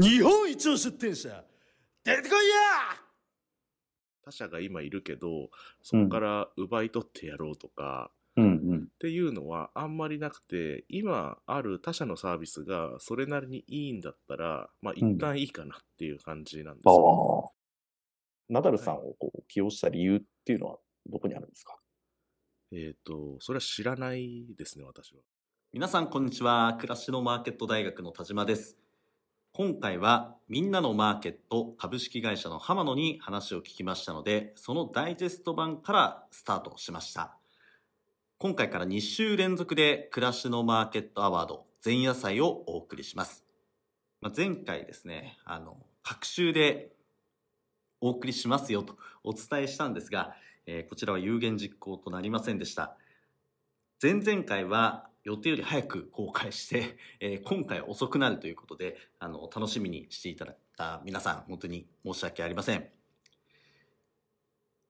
日本一の出店者出てこいや！他社が今いるけどそこから奪い取ってやろうとか、うんうん。っていうのはあんまりなくて今ある他社のサービスがそれなりにいいんだったらまあ一旦いいかなっていう感じなんですあよ、あ。ナダルさんをこう起用した理由っていうのはどこにあるんですか？えっ、とそれは知らないですね私は。皆さんこんにちは。暮らしのマーケット大学の田島です今回はみんなのマーケット株式会社の浜野に話を聞きましたのでそのダイジェスト版からスタートしました。今回から2週連続で暮らしのマーケットアワード前夜祭をお送りします、まあ、前回ですねあの各週でお送りしますよとお伝えしたんですが、えーこちらは有言実行となりませんでした。前々回は予定より早く公開して、えー今回遅くなるということであの楽しみにしていただいた皆さん本当に申し訳ありません。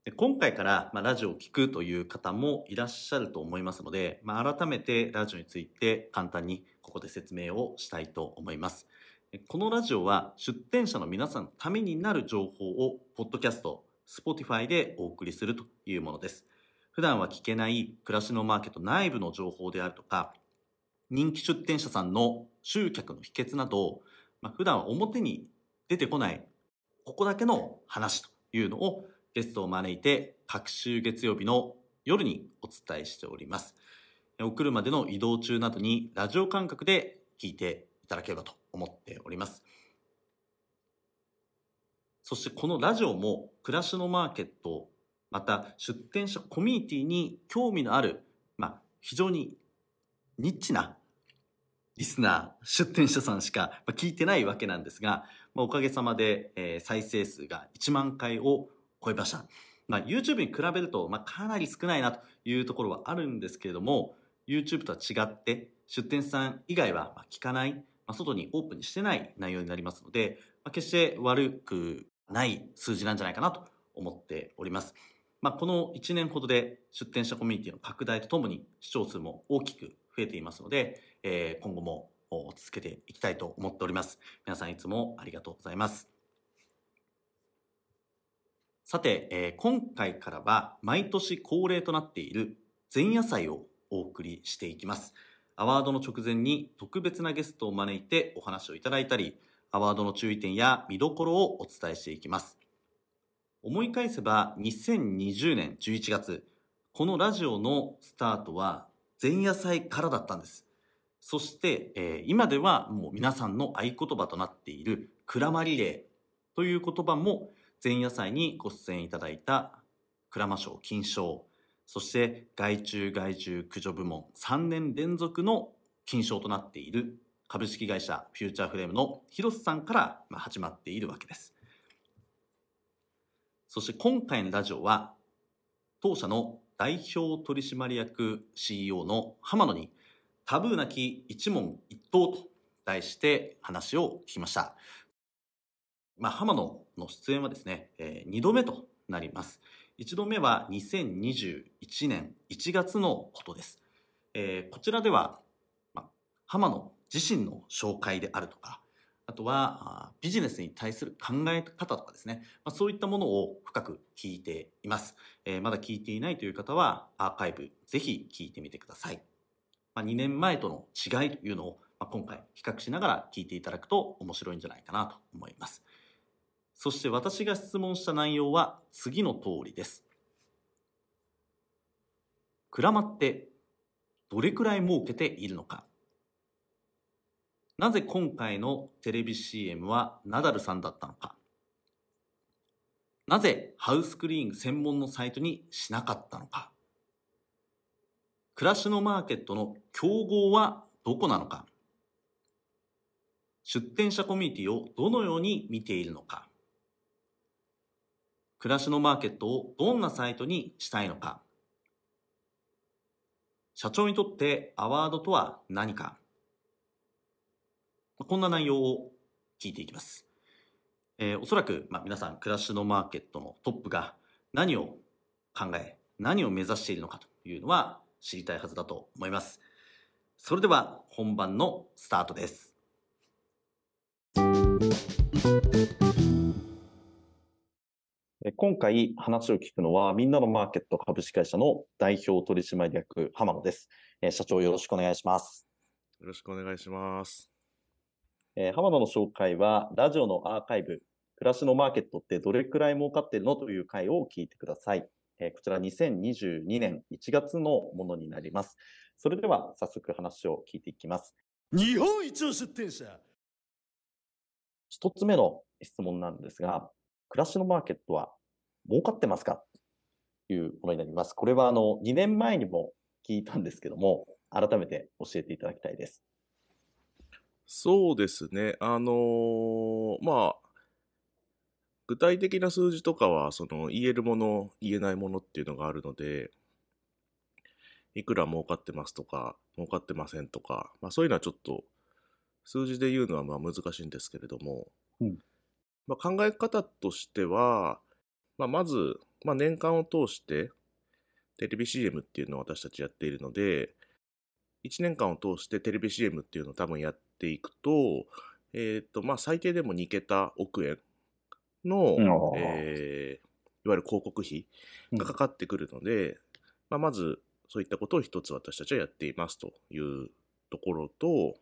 で今回から、まあ、ラジオを聞くという方もいらっしゃると思いますので、まあ、改めてラジオについて簡単にここで説明をしたいと思います。このラジオは出展者の皆さんのためになる情報をポッドキャスト Spotify でお送りするというものです。普段は聞けない暮らしのマーケット内部の情報であるとか人気出店者さんの集客の秘訣など、まあ、普段は表に出てこないここだけの話というのをゲストを招いて各週月曜日の夜にお伝えしております。お車での移動中などにラジオ感覚で聞いていただければと思っております。そしてこのラジオも暮らしのマーケットまた出店者コミュニティに興味のある、まあ、非常にニッチなリスナー出店者さんしか聞いてないわけなんですが、まあ、おかげさまで、えー再生数が1万回を超えました、まあ、YouTube に比べると、まあ、かなり少ないなというところはあるんですけれども YouTube とは違って出店者さん以外は聞かない、まあ、外にオープンにしてない内容になりますので、まあ、決して悪くない数字なんじゃないかなと思っております。まあ、この1年ほどで出店者コミュニティの拡大とともに視聴数も大きく増えていますので、えー今後も続けていきたいと思っております。皆さんいつもありがとうございます。さて、えー今回からは毎年恒例となっている前夜祭をお送りしていきます。アワードの直前に特別なゲストを招いてお話をいただいたり、アワードの注意点や見どころをお伝えしていきます。思い返せば2020年11月このラジオのスタートは前夜祭からだったんです。そして、えー今ではもう皆さんの合言葉となっている「クラマリレー」という言葉も前夜祭にご出演いただいたクラマ賞金賞そして害虫害獣駆除部門3年連続の金賞となっている株式会社フューチャーフレームの広瀬さんから始まっているわけです。そして今回のラジオは当社の代表取締役 CEO の浜野にタブーなき一問一答と題して話を聞きました。まあ、浜野の出演はですね、え2度目となります。1度目は2021年1月のことです。えーこちらでは、まあ、浜野自身の紹介であるとか、あとはビジネスに対する考え方とかですね、まあ、そういったものを深く聞いています。えーまだ聞いていないという方はアーカイブぜひ聞いてみてください。まあ、2年前との違いというのを、まあ、今回比較しながら聞いていただくと面白いんじゃないかなと思います。そして私が質問した内容は次の通りです。クラマってどれくらい儲けているのかなぜ今回のテレビ CM はナダルさんだったのか。なぜハウスクリーン専門のサイトにしなかったのか。暮らしのマーケットの競合はどこなのか。出店者コミュニティをどのように見ているのか。暮らしのマーケットをどんなサイトにしたいのか。社長にとってアワードとは何か。こんな内容を聞いていきます。えーおそらく、まあ、皆さん、暮らしのマーケットのトップが何を考え、何を目指しているのかというのは知りたいはずだと思います。それでは本番のスタートです。え今回話を聞くのは、みんなのマーケット株式会社の代表取締役、浜野です。えー社長よろしくお願いします。よろしくお願いします。えー浜野の紹介は、ラジオのアーカイブ、暮らしのマーケットってどれくらい儲かってるのという回を聞いてください。えーこちら2022年1月のものになります。それでは早速話を聞いていきます。日本一の出店者一つ目の質問なんですが、暮らしのマーケットは儲かってますか？というものになります。これはあの2年前にも聞いたんですけども、改めて教えていただきたいです。そうですね。あのーまあ、具体的な数字とかは、その言えるもの、言えないものっていうのがあるので、いくら儲かってますとか、儲かってませんとか、まあそういうのはちょっと、数字で言うのはまあ難しいんですけれども、うんまあ、考え方としては、まあ、まず、まあ、年間を通して、テレビ CM っていうのを私たちやっているので、1年間を通してテレビ CM っていうのを多分やっていくと、えっ、と、まあ、最低でも2桁億円の、うん。えーいわゆる広告費がかかってくるので、まあ、まずそういったことを一つ私たちはやっていますというところと、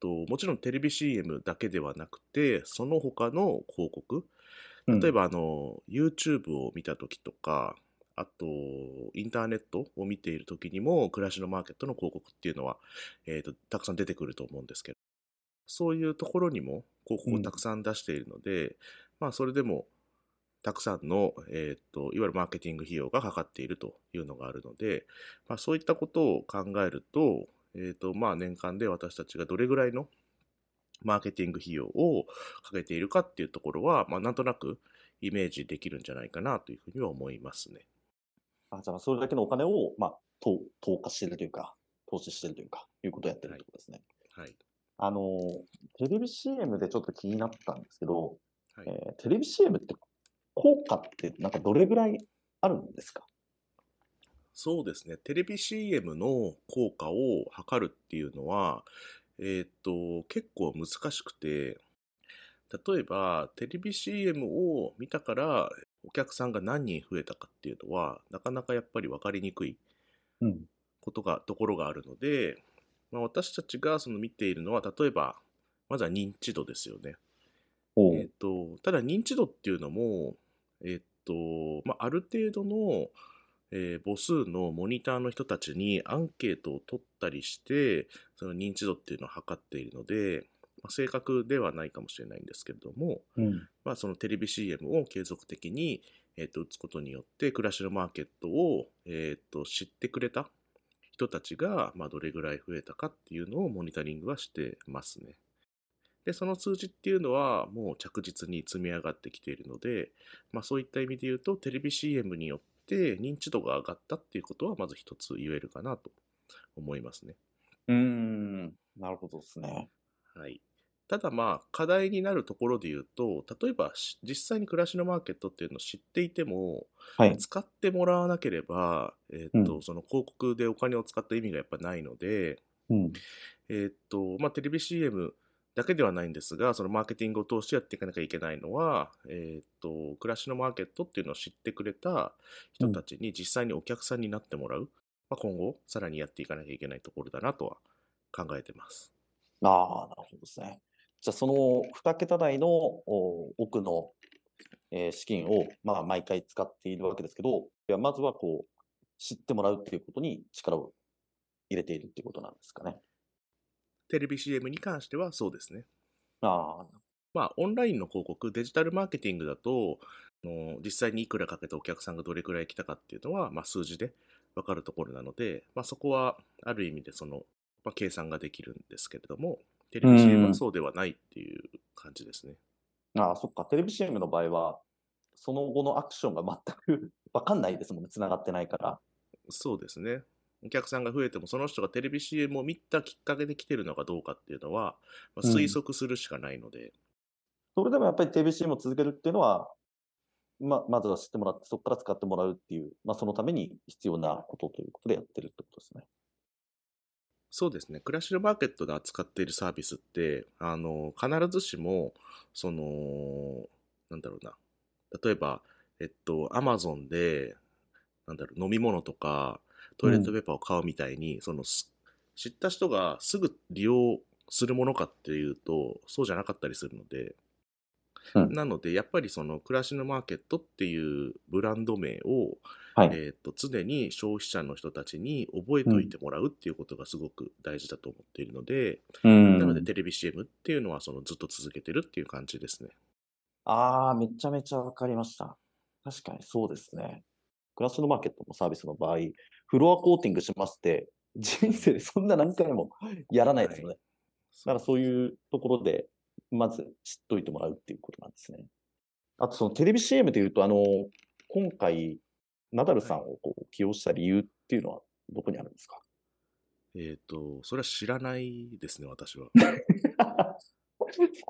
ともちろんテレビ CM だけではなくて、その他の広告、例えばあの YouTube を見たときとか、あとインターネットを見ているときにも、暮らしのマーケットの広告っていうのは、えーとたくさん出てくると思うんですけど、そういうところにも広告をたくさん出しているので、まあそれでもたくさんの、えーといわゆるマーケティング費用がかかっているというのがあるので、まあ、そういったことを考えると、えーとまあ、年間で私たちがどれぐらいのマーケティング費用をかけているかっていうところは、まあ、なんとなくイメージできるんじゃないかなというふうには思いますね。あじゃあ、それだけのお金を、まあ、投投下しているというか、投資しているというか、いうことをやってるってことですね。はい。あの、テレビ CM でちょっと気になったんですけど、はいえーテレビ CM って効果ってなんかどれぐらいあるんですか？そうですね。テレビ CM の効果を測るっていうのは、えーっと、結構難しくて、例えば、テレビ CM を見たから、お客さんが何人増えたかっていうのは、なかなかやっぱり分かりにくいうん。ことが、ところがあるので、まあ、私たちがその見ているのは、例えば、まずは認知度ですよね。えっと、ただ認知度っていうのも、えっと、まあ、ある程度の、えー母数のモニターの人たちにアンケートを取ったりして、その認知度っていうのを測っているので、まあ、正確ではないかもしれないんですけれども、うん。まあ、そのテレビ CM を継続的に、えっと打つことによって、暮らしのマーケットを、えっと知ってくれた人たちが、まあ、どれぐらい増えたかっていうのをモニタリングはしてますね。で、その数字っていうのはもう着実に積み上がってきているので、まあ、そういった意味で言うと、テレビ CM によって認知度が上がったっていうことはまず一つ言えるかなと思いますね。うーん。なるほどですね。はい。ただまあ、課題になるところで言うと、例えばし実際に暮らしのマーケットっていうのを知っていても、はい。使ってもらわなければ、えーっとうんその広告でお金を使った意味がやっぱないので、うん。えーっとまあ、テレビ CM だけではないんですが、そのマーケティングを通してやっていかなきゃいけないのは、えーっと暮らしのマーケットっていうのを知ってくれた人たちに実際にお客さんになってもらう、まあ、今後、さらにやっていかなきゃいけないところだなとは考えてます。ああ、なるほどですね。じゃあ、その2桁台のお奥の、えー資金を、まあ、毎回使っているわけですけど、まずはこう、知ってもらうっていうことに力を入れているっていうことなんですかね。テレビ CM に関してはそうですね。ああ、まあ、オンラインの広告、デジタルマーケティングだと、あの実際にいくらかけてお客さんがどれくらい来たかっていうのは、まあ、数字で分かるところなので、まあ、そこはある意味でその、まあ、計算ができるんですけれども、テレビ CM はそうではないっていう感じですね。ああ、そっか。テレビ CM の場合は、その後のアクションが全く わかんないですもんね。繋がってないから。そうですね。お客さんが増えても、その人がテレビ CM を見たきっかけで来てるのかどうかっていうのは、まあ、うん推測するしかないので、それでもやっぱりテレビ CM を続けるっていうのは、ままずは知ってもらって、そこから使ってもらうっていう、まあ、そのために必要なことということでやってるってことですね。そうですね。クラシュマーケットで扱っているサービスって、あの、必ずしも、その、なんだろうな。例えば、えっと、アマゾンで、なんだろう、飲み物とか、トイレットペーパーを買うみたいに、その、知った人がすぐ利用するものかっていうと、そうじゃなかったりするので、うんなので、やっぱりその、暮らしのマーケットっていうブランド名を、はい。えー、と常に消費者の人たちに覚えておいてもらうっていうことがすごく大事だと思っているので、うんなのでテレビ CM っていうのはそのずっと続けてるっていう感じですね。ああ、めちゃめちゃわかりました。確かにそうですね。クラッシュのマーケットのサービスの場合、フロアコーティングしますって、人生でそんな何回もやらないですよね。だからそういうところで、まず知っといてもらうっていうことなんですね。あとそのテレビ CM で言うと、あの、今回、ナダルさんをこう起用した理由っていうのはどこにあるんですか？えっ、と、それは知らないですね、私は。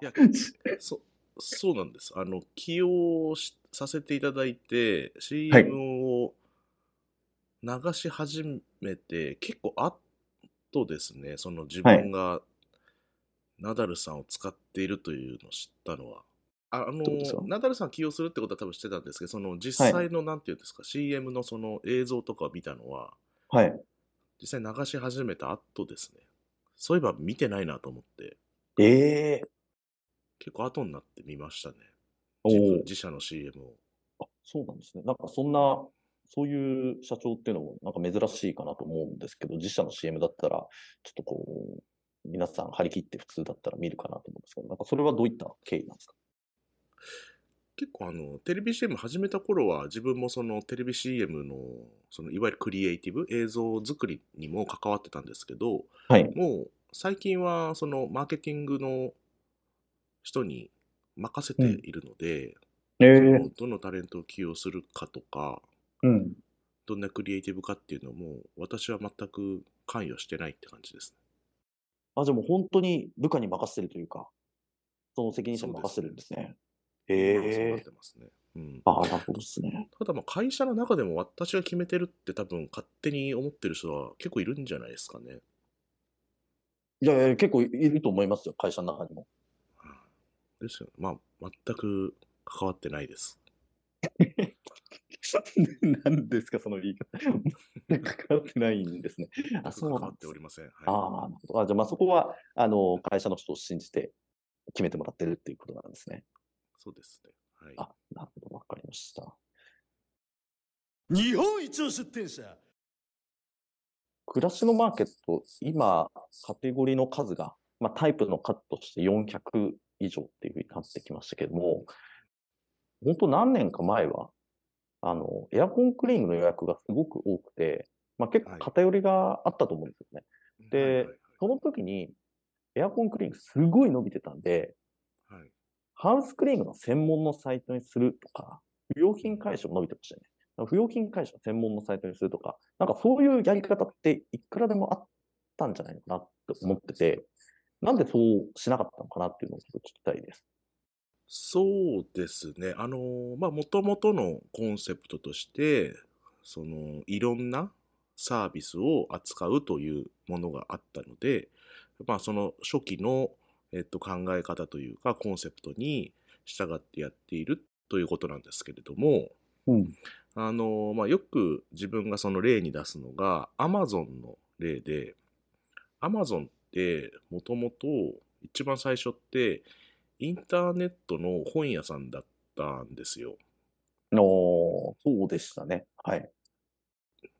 いや、そそうなんです。あの、起用しさせていただいて、CM を流し始めて、結構後ですね、その自分がナダルさんを使っているというのを知ったのは。ああのナダルさん起用するってことは多分してたんですけど、その実際の、なんていうんですか、CM のその映像とかを見たのは、はい。実際流し始めた後ですね。そういえば見てないなと思って、ええ結構後になって見ましたね。お自自社の CM を。あ、そうなんですね。なんかそんな、そういう社長っていうのもなんか珍しいかなと思うんですけど、自社の CM だったら、ちょっとこう、皆さん張り切って普通だったら見るかなと思うんですけど、なんかそれはどういった経緯なんですか？結構あの、テレビ CM 始めた頃は自分もそのテレビ CM の、そのいわゆるクリエイティブ、映像作りにも関わってたんですけど、はい。もう最近はそのマーケティングの人に任せているので、えそのどのタレントを起用するかとか、うん。どんなクリエイティブかっていうのも、私は全く関与してないって感じですね。あ、じゃあもう本当に部下に任せてるというか、その責任者に任せてるんですね。へそうなっえ。てますね。うん、ああ、なるほどですね。ただまあ会社の中でも私が決めてるって多分勝手に思ってる人は結構いるんじゃないですかね。いやいや、結構いると思いますよ、会社の中にも。はいですよね。まあ全く関わってないです。何ですか、その言い方。全く関わってないんですね。あ、そう関わっておりません。はい、ああ、なるほど。あじゃあ、まあそこは、あの、会社の人を信じて決めてもらってるっていうことなんですね。そうですね。はい。あ、なるほど、わかりました。日本一の出店者暮らしのマーケット、今、カテゴリーの数が、まあタイプの数として400以上っていうふうになってきましたけども、本当何年か前は、あの、エアコンクリーニングの予約がすごく多くて、まあ結構はい偏りがあったと思うんですよね。ではいはいその時に、エアコンクリーニングすごい伸びてたんで、はいはいハウスクリーニングの専門のサイトにするとか、不用品回収も伸びてましたよね。不用品回収の専門のサイトにするとか、なんかそういうやり方っていくらでもあったんじゃないのかなって思ってて、なんでそうしなかったのかなっていうのをちょっと聞きたいです。そうですね。あの、まあ、もともとのコンセプトとして、その、いろんなサービスを扱うというものがあったので、まあ、その初期の、えっと、考え方というか、コンセプトに従ってやっているということなんですけれども、うん。あの、まあ、よく自分がその例に出すのが、Amazon の例で、Amazon ってもともと一番最初って、インターネットの本屋さんだったんですよ。おーそうでしたね。はい。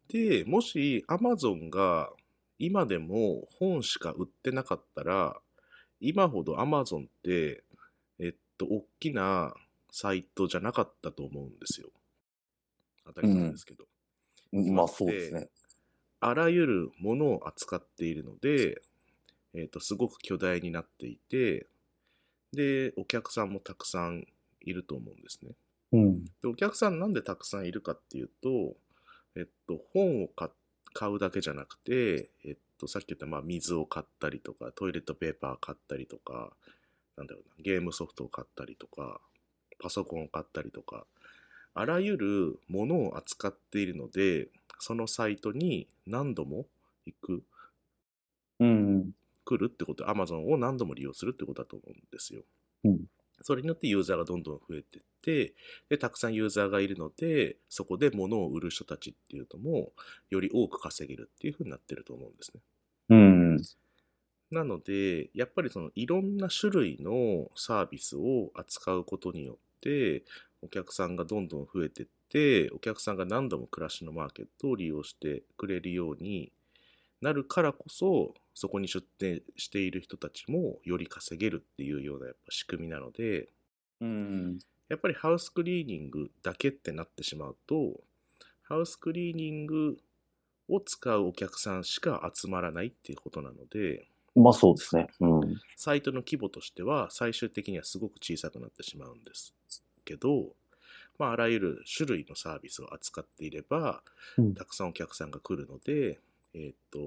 で、もし Amazon が今でも本しか売ってなかったら、今ほど Amazon って、えっと、大きなサイトじゃなかったと思うんですよ。当たり前ですけど。まあそうですね。あらゆるものを扱っているので、えっと、すごく巨大になっていて、で、お客さんもたくさんいると思うんですね。うん。で、お客さんなんでたくさんいるかっていうと、えっと、本を買買うだけじゃなくて、えっと、さっき言った、まあ、水を買ったりとか、トイレットペーパー買ったりとか、なんだろうな、ゲームソフトを買ったりとか、パソコンを買ったりとか、あらゆるものを扱っているので、そのサイトに何度も行く。うん。来るってこと、Amazon を何度も利用するってことだと思うんですよ。うんそれによってユーザーがどんどん増えていって、で、たくさんユーザーがいるので、そこで物を売る人たちっていうのも、より多く稼げるっていうふうになってると思うんですね。うん。なので、やっぱりそのいろんな種類のサービスを扱うことによって、お客さんがどんどん増えてって、お客さんが何度も暮らしのマーケットを利用してくれるようになるからこそ、そこに出店している人たちもより稼げるっていうようなやっぱ仕組みなので、うん。やっぱりハウスクリーニングだけってなってしまうと、ハウスクリーニングを使うお客さんしか集まらないっていうことなので、まあそうですね。うん。サイトの規模としては最終的にはすごく小さくなってしまうんですけど、まあ、あらゆる種類のサービスを扱っていれば、うんたくさんお客さんが来るので、えっ、と、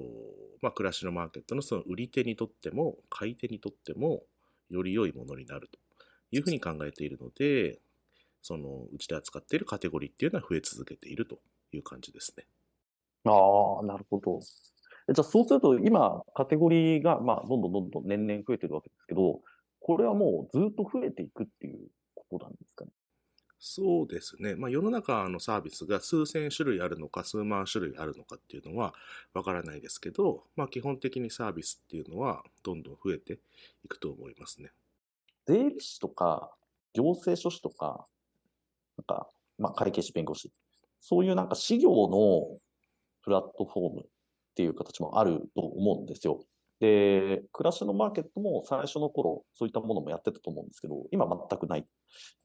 まあ、暮らしのマーケットのその売り手にとっても、買い手にとっても、より良いものになるというふうに考えているので、その、うちで扱っているカテゴリーっていうのは増え続けているという感じですね。ああ、なるほど。じゃあそうすると今、カテゴリーが、まあ、どんどんどんどん年々増えてるわけですけど、これはもうずっと増えていくっていうことなんですかね？そうですね。まあ、世の中のサービスが数千種類あるのか、数万種類あるのかっていうのはわからないですけど、まあ、基本的にサービスっていうのはどんどん増えていくと思いますね。税理士とか、行政書士とか、なんか、まあ、会計士弁護士、そういうなんか事業のプラットフォームっていう形もあると思うんですよ。で、暮らしのマーケットも最初の頃、そういったものもやってたと思うんですけど、今全くない。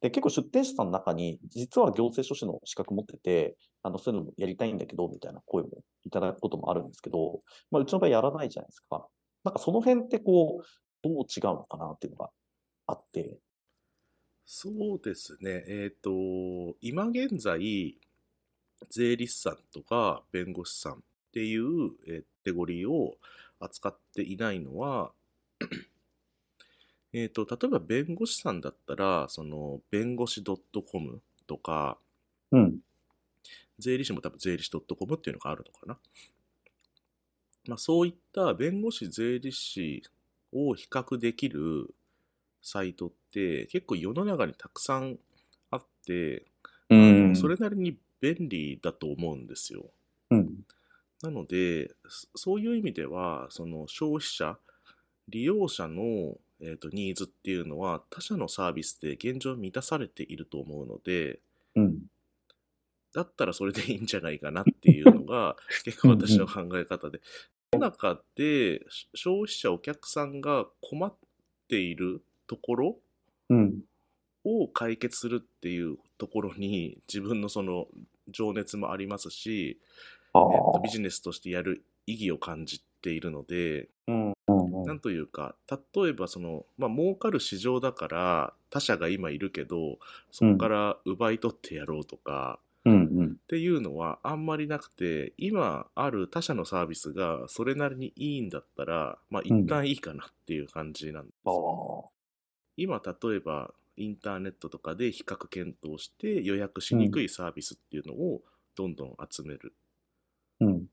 で、結構出店者さんの中に、実は行政書士の資格持ってて、あの、そういうのもやりたいんだけど、みたいな声もいただくこともあるんですけど、まあ、うちの場合やらないじゃないですか。なんかその辺ってこう、どう違うのかなっていうのがあって、そうですね。えっ、と、今現在、税理士さんとか弁護士さんっていう、えーテゴリーを扱っていないのは、えっと、例えば弁護士さんだったら、その、弁護士 .com とか、うん。税理士も多分税理士 .com っていうのがあるのかな。まあ、そういった弁護士、税理士を比較できるサイトって結構世の中にたくさんあって、あのそれなりに便利だと思うんですよ。うん。なので、そそういう意味では、その消費者、利用者の、えーとニーズっていうのは他社のサービスで現状満たされていると思うので、うん。だったらそれでいいんじゃないかなっていうのが 結構私の考え方で。世の中でし消費者、お客さんが困っているところうん。を解決するっていうところに自分のその情熱もありますし、あえっとあ。ビジネスとしてやる意義を感じているので、うん。うん。なんというか、例えばその、まあ、儲かる市場だから他社が今いるけど、そこから奪い取ってやろうとか、うん。うん。っていうのはあんまりなくて、今ある他社のサービスがそれなりにいいんだったら、まあ一旦いいかなっていう感じなんですあよ、あ。今例えばインターネットとかで比較検討して予約しにくいサービスっていうのをどんどん集める。うん。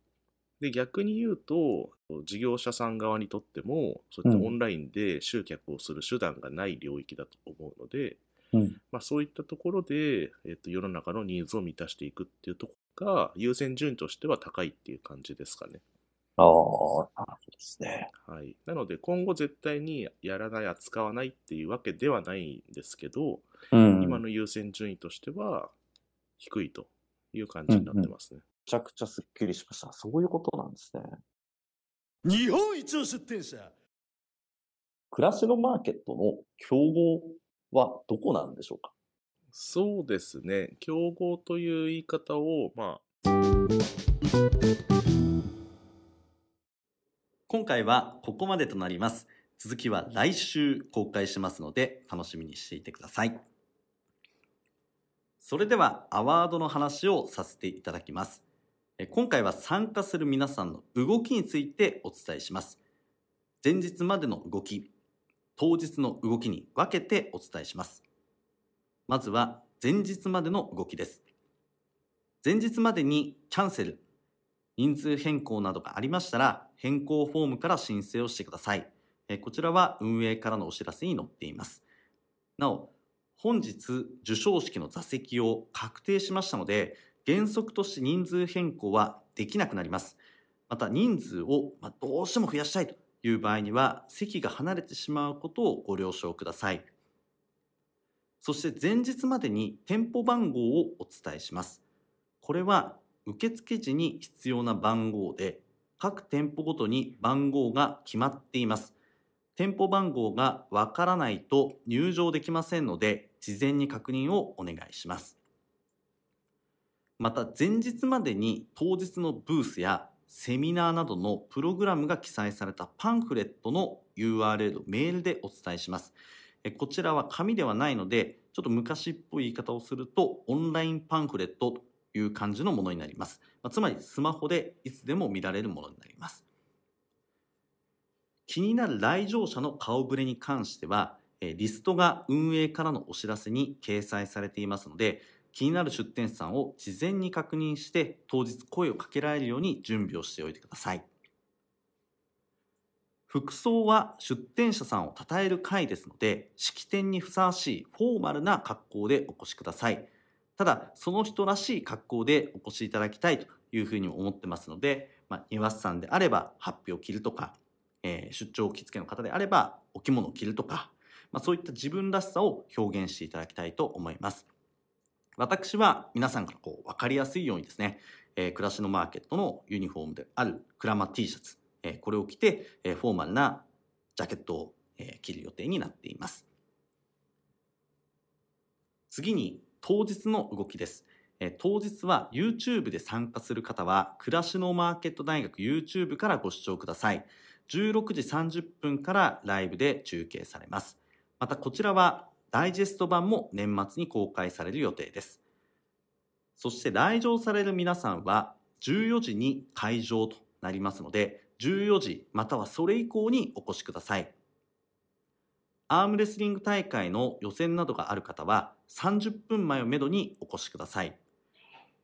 で逆に言うと事業者さん側にとってもそういったうんオンラインで集客をする手段がない領域だと思うので、うん。まあ、そういったところで、えっと世の中のニーズを満たしていくっていうところが優先順位としては高いっていう感じですかね。ああ、なるほどですね。はい、なので今後絶対にやらない扱わないっていうわけではないんですけど、うん。め今の優先順位としては低いという感じになってますね。ちゃくちゃすっきりしました。そういうことなんですね。日本一の出店者暮らしのマーケットの競合はどこなんでしょうか？そうですね競合という言い方をまあ今回はここまでとなります。続きは来週公開しますので楽しみにしていてください。それではアワードの話をさせていただきます。今回は参加する皆さんの動きについてお伝えします。前日までの動き、当日の動きに分けてお伝えします。まずは前日までの動きです。前日までにキャンセル、人数変更などがありましたら、変更フォームから申請をしてください。こちらは運営からのお知らせに載っています。なお、本日授賞式の座席を確定しましたので、原則として人数変更はできなくなります。また人数をまどうしても増やしたいという場合には、席が離れてしまうことをご了承ください。そして前日までに店舗番号をお伝えします。これは受付時に必要な番号で、各店舗ごとに番号が決まっています。店舗番号がわからないと入場できませんので、事前に確認をお願いします。また前日までに当日のブースやセミナーなどのプログラムが記載されたパンフレットの URL メールでお伝えします。こちらは紙ではないので、ちょっと昔っぽい言い方をすると、オンラインパンフレットという感じのものになります。つまりスマホでいつでも見られるものになります。気になる来場者の顔ぶれに関しては、リストが運営からのお知らせに掲載されていますので、気になる出店者さんを事前に確認して当日声をかけられるように準備をしておいてください。服装は出店者さんを称える会ですので、式典にふさわしいフォーマルな格好でお越しください。ただ、その人らしい格好でお越しいただきたいというふうに思ってますので、まあ、庭師さんであれば、発表を着るとか、えー、出張着付けの方であれば、お着物を着るとか、まあ、そういった自分らしさを表現していただきたいと思います。私は皆さんからこう分かりやすいようにですね、えー、暮らしのマーケットのユニフォームであるクラマ T シャツ、えー、これを着て、えー、フォーマルなジャケットを、えー、着る予定になっています。次に当日の動きです。え当日は YouTube で参加する方は、暮らしのマーケット大学 YouTube からご視聴ください。16時30分からライブで中継されます。またこちらはダイジェスト版も年末に公開される予定です。そして来場される皆さんは14時に会場となりますので、14時またはそれ以降にお越しください。アームレスリング大会の予選などがある方は30分前をめどにお越しください。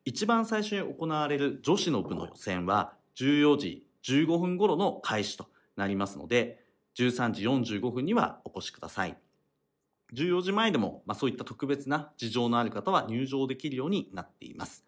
一番最初に行われる女子の部の予選は14時15分頃の開始となりますので、13時45分にはお越しください。14時前でも、まあ、そういった特別な事情のある方は入場できるようになっています。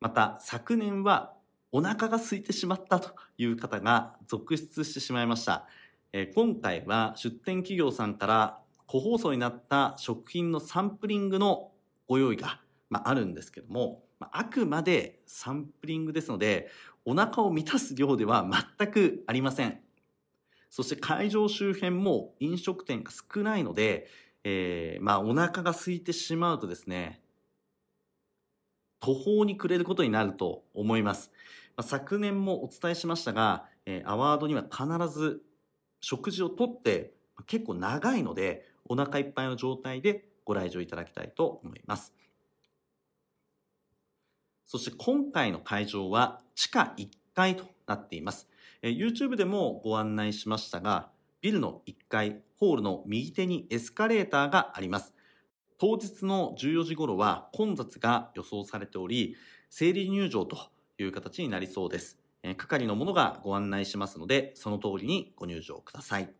また、昨年はお腹が空いてしまったという方が続出してしまいました。えー、今回は出店企業さんから個包装になった食品のサンプリングのご用意が、まあ、あるんですけども、まあ、あくまでサンプリングですので、お腹を満たす量では全くありません。そして会場周辺も飲食店が少ないので、えー、まあお腹が空いてしまうとですね、途方に暮れることになると思います。まあ、昨年もお伝えしましたが、えー、アワードには必ず食事をとって結構長いのでお腹いっぱいの状態でご来場いただきたいと思います。そして今回の会場は地下1階となっています。え YouTube でもご案内しましたが、ビルの1階、ホールの右手にエスカレーターがあります。当日の14時頃は混雑が予想されており、整理入場という形になりそうです。え係の者がご案内しますので、その通りにご入場ください。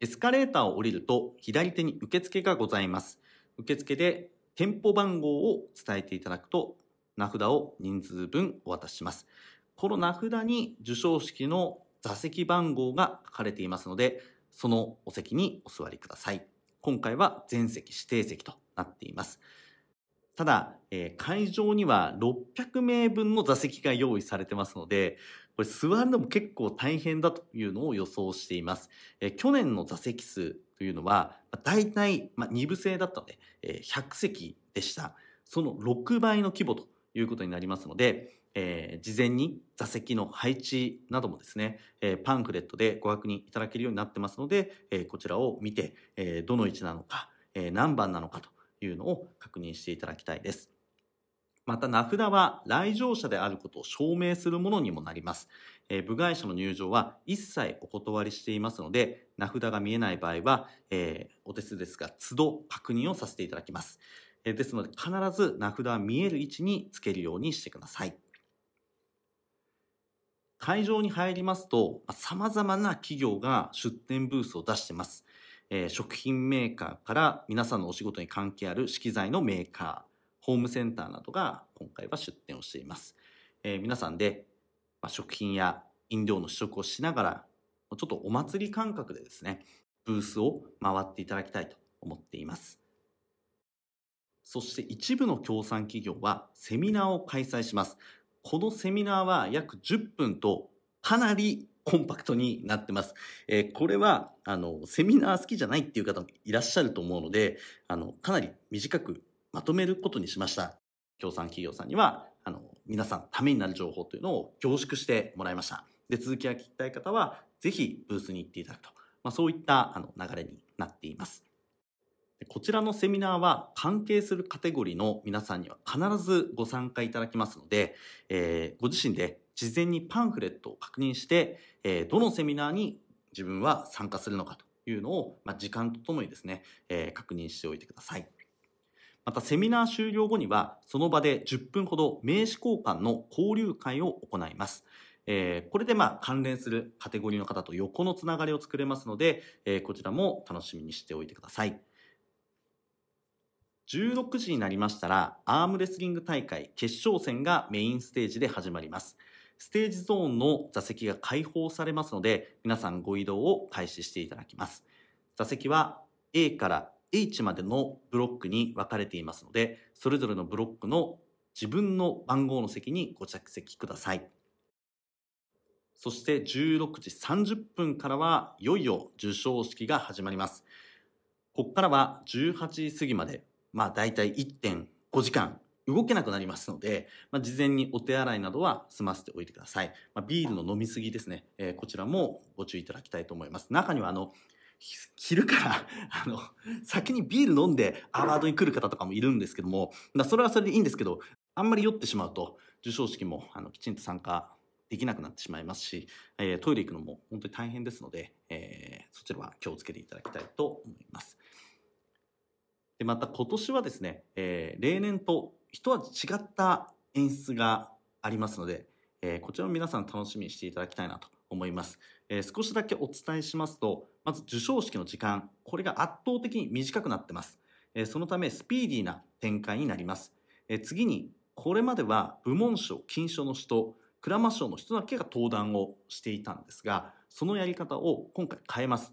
エスカレーターを降りると左手に受付がございます。受付で店舗番号を伝えていただくと名札を人数分お渡しします。この名札に授賞式の座席番号が書かれていますので、そのお席にお座りください。今回は全席指定席となっています。ただ、えー、会場には600名分の座席が用意されてますので、これ座るのも結構大変だというのを予想しています。えー、去年の座席数というのは、大体、まあ、2部制だったので、えー、100席でした。その6倍の規模ということになりますので、えー、事前に座席の配置などもですね、えー、パンフレットでご確認いただけるようになってますので、えー、こちらを見て、えどの位置なのか、え何番なのかというのを確認していただきたいです。また名札は来場者であることを証明するものにもなります。え部外者の入場は一切お断りしていますので、名札が見えない場合は、えお手数ですが、都度確認をさせていただきます。えですので必ず名札は見える位置につけるようにしてください。会場に入りますと、さまざまな企業が出店ブースを出してます。えー食品メーカーから皆さんのお仕事に関係ある資機材のメーカー、ホームセンターなどが今回は出店をしています。えー皆さんで、まあ、食品や飲料の試食をしながら、ちょっとお祭り感覚でですね、ブースを回っていただきたいと思っています。そして一部の協賛企業はセミナーを開催します。このセミナーは約10分とかなりコンパクトになってます。えーこれは、あの、セミナー好きじゃないっていう方もいらっしゃると思うので、あの、かなり短くまとめることにしました。協賛企業さんには、あの、皆さんためになる情報というのを凝縮してもらいました。で、続きが聞きたい方は、ぜひブースに行っていただくと。まあ、そういったあの流れになっています。こちらのセミナーは関係するカテゴリーの皆さんには必ずご参加いただきますので、えーご自身で事前にパンフレットを確認して、えーどのセミナーに自分は参加するのかというのを、まあ、時間とともにですね、えー確認しておいてください。またセミナー終了後にはその場で10分ほど名刺交換の交流会を行います。えーこれでまあ関連するカテゴリーの方と横のつながりを作れますので、えーこちらも楽しみにしておいてください。16時になりましたら、アームレスリング大会決勝戦がメインステージで始まります。ステージゾーンの座席が開放されますので、皆さんご移動を開始していただきます。座席は A から H までのブロックに分かれていますので、それぞれのブロックの自分の番号の席にご着席ください。そして16時30分からはいよいよ授賞式が始まります。ここからは18時過ぎまで、まあ大体1.5時間動けなくなりますので、まあ、事前にお手洗いなどは済ませておいてください。まあ、ビールの飲みすぎですね、えーこちらもご注意いただきたいと思います。中にはあの、昼から、あの、先にビール飲んでアワードに来る方とかもいるんですけども、まあそれはそれでいいんですけど、あんまり酔ってしまうと、授賞式もあのきちんと参加できなくなってしまいますし、えートイレ行くのも本当に大変ですので、えーそちらは気をつけていただきたいと思います。でまた今年はですね、えー例年と一味違った演出がありますので、えーこちらも皆さん楽しみにしていただきたいなと思います。えー少しだけお伝えしますと、まず授賞式の時間、これが圧倒的に短くなってます。えーそのためスピーディーな展開になります。えー次に、これまでは部門賞、金賞の人、クラマ賞の人だけが登壇をしていたんですが、そのやり方を今回変えます。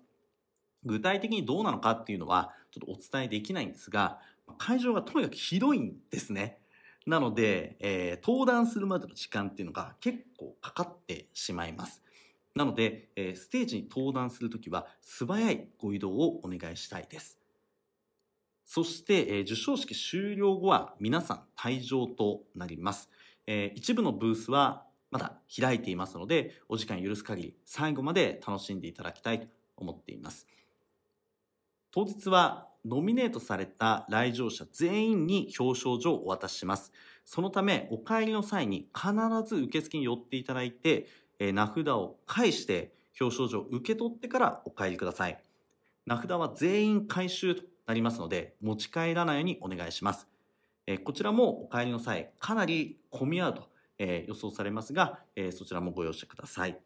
具体的にどうなのかっていうのはちょっとお伝えできないんですが、会場がとにかく広いんですね。なので、えー登壇するまでの時間っていうのが結構かかってしまいます。なので、えーステージに登壇するときは素早いご移動をお願いしたいです。そして、えー授賞式終了後は皆さん退場となります。えー一部のブースはまだ開いていますので、お時間許す限り最後まで楽しんでいただきたいと思っています。当日はノミネートされた来場者全員に表彰状をお渡しします。そのため、お帰りの際に必ず受付に寄っていただいて、えー名札を返して表彰状を受け取ってからお帰りください。名札は全員回収となりますので、持ち帰らないようにお願いします。えーこちらもお帰りの際、かなり混み合うと、えー予想されますが、えーそちらもご容赦ください。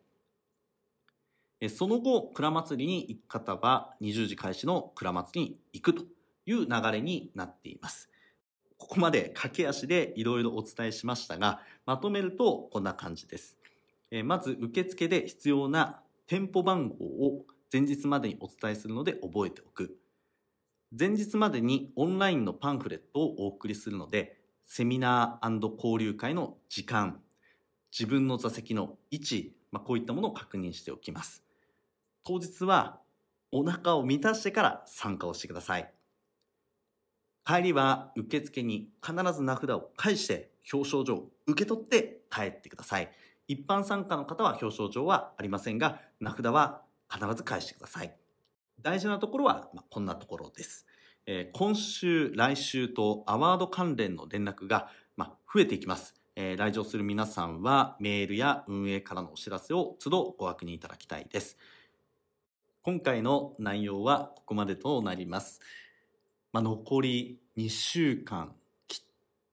その後、蔵祭りに行く方は20時開始の蔵祭りに行くという流れになっています。ここまで駆け足でいろいろお伝えしましたが、まとめるとこんな感じです。まず受付で必要な店舗番号を前日までにお伝えするので覚えておく。前日までにオンラインのパンフレットをお送りするので、セミナー交流会の時間、自分の座席の位置、まあ、こういったものを確認しておきます。当日はお腹を満たしてから参加をしてください。帰りは受付に必ず名札を返して表彰状を受け取って帰ってください。一般参加の方は表彰状はありませんが、名札は必ず返してください。大事なところは、まあ、こんなところです。えー今週、来週とアワード関連の連絡が、まあ、増えていきます。えー来場する皆さんはメールや運営からのお知らせを都度ご確認いただきたいです。今回の内容はここまでとなります。まあ、残り2週間切っ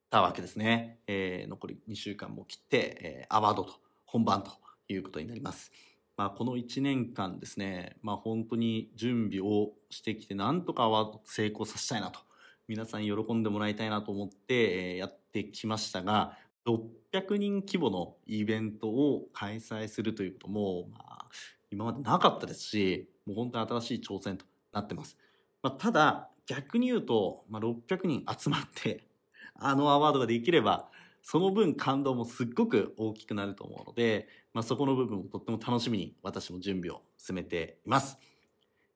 たわけですね。えー残り2週間も切って、えーアワードと本番ということになります。まあ、この1年間ですね、まあ、本当に準備をしてきて、なんとかアワード成功させたいなと、皆さんに喜んでもらいたいなと思って、えーやってきましたが、600人規模のイベントを開催するということも、まあ、今までなかったですし、もう本当に新しい挑戦となってます。まあ、ただ、逆に言うと、まあ、600人集まって、あのアワードができれば、その分感動もすっごく大きくなると思うので、まあ、そこの部分をとっても楽しみに私も準備を進めています。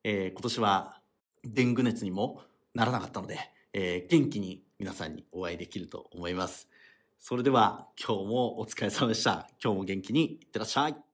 えー今年はデング熱にもならなかったので、えー元気に皆さんにお会いできると思います。それでは今日もお疲れ様でした。今日も元気にいってらっしゃい。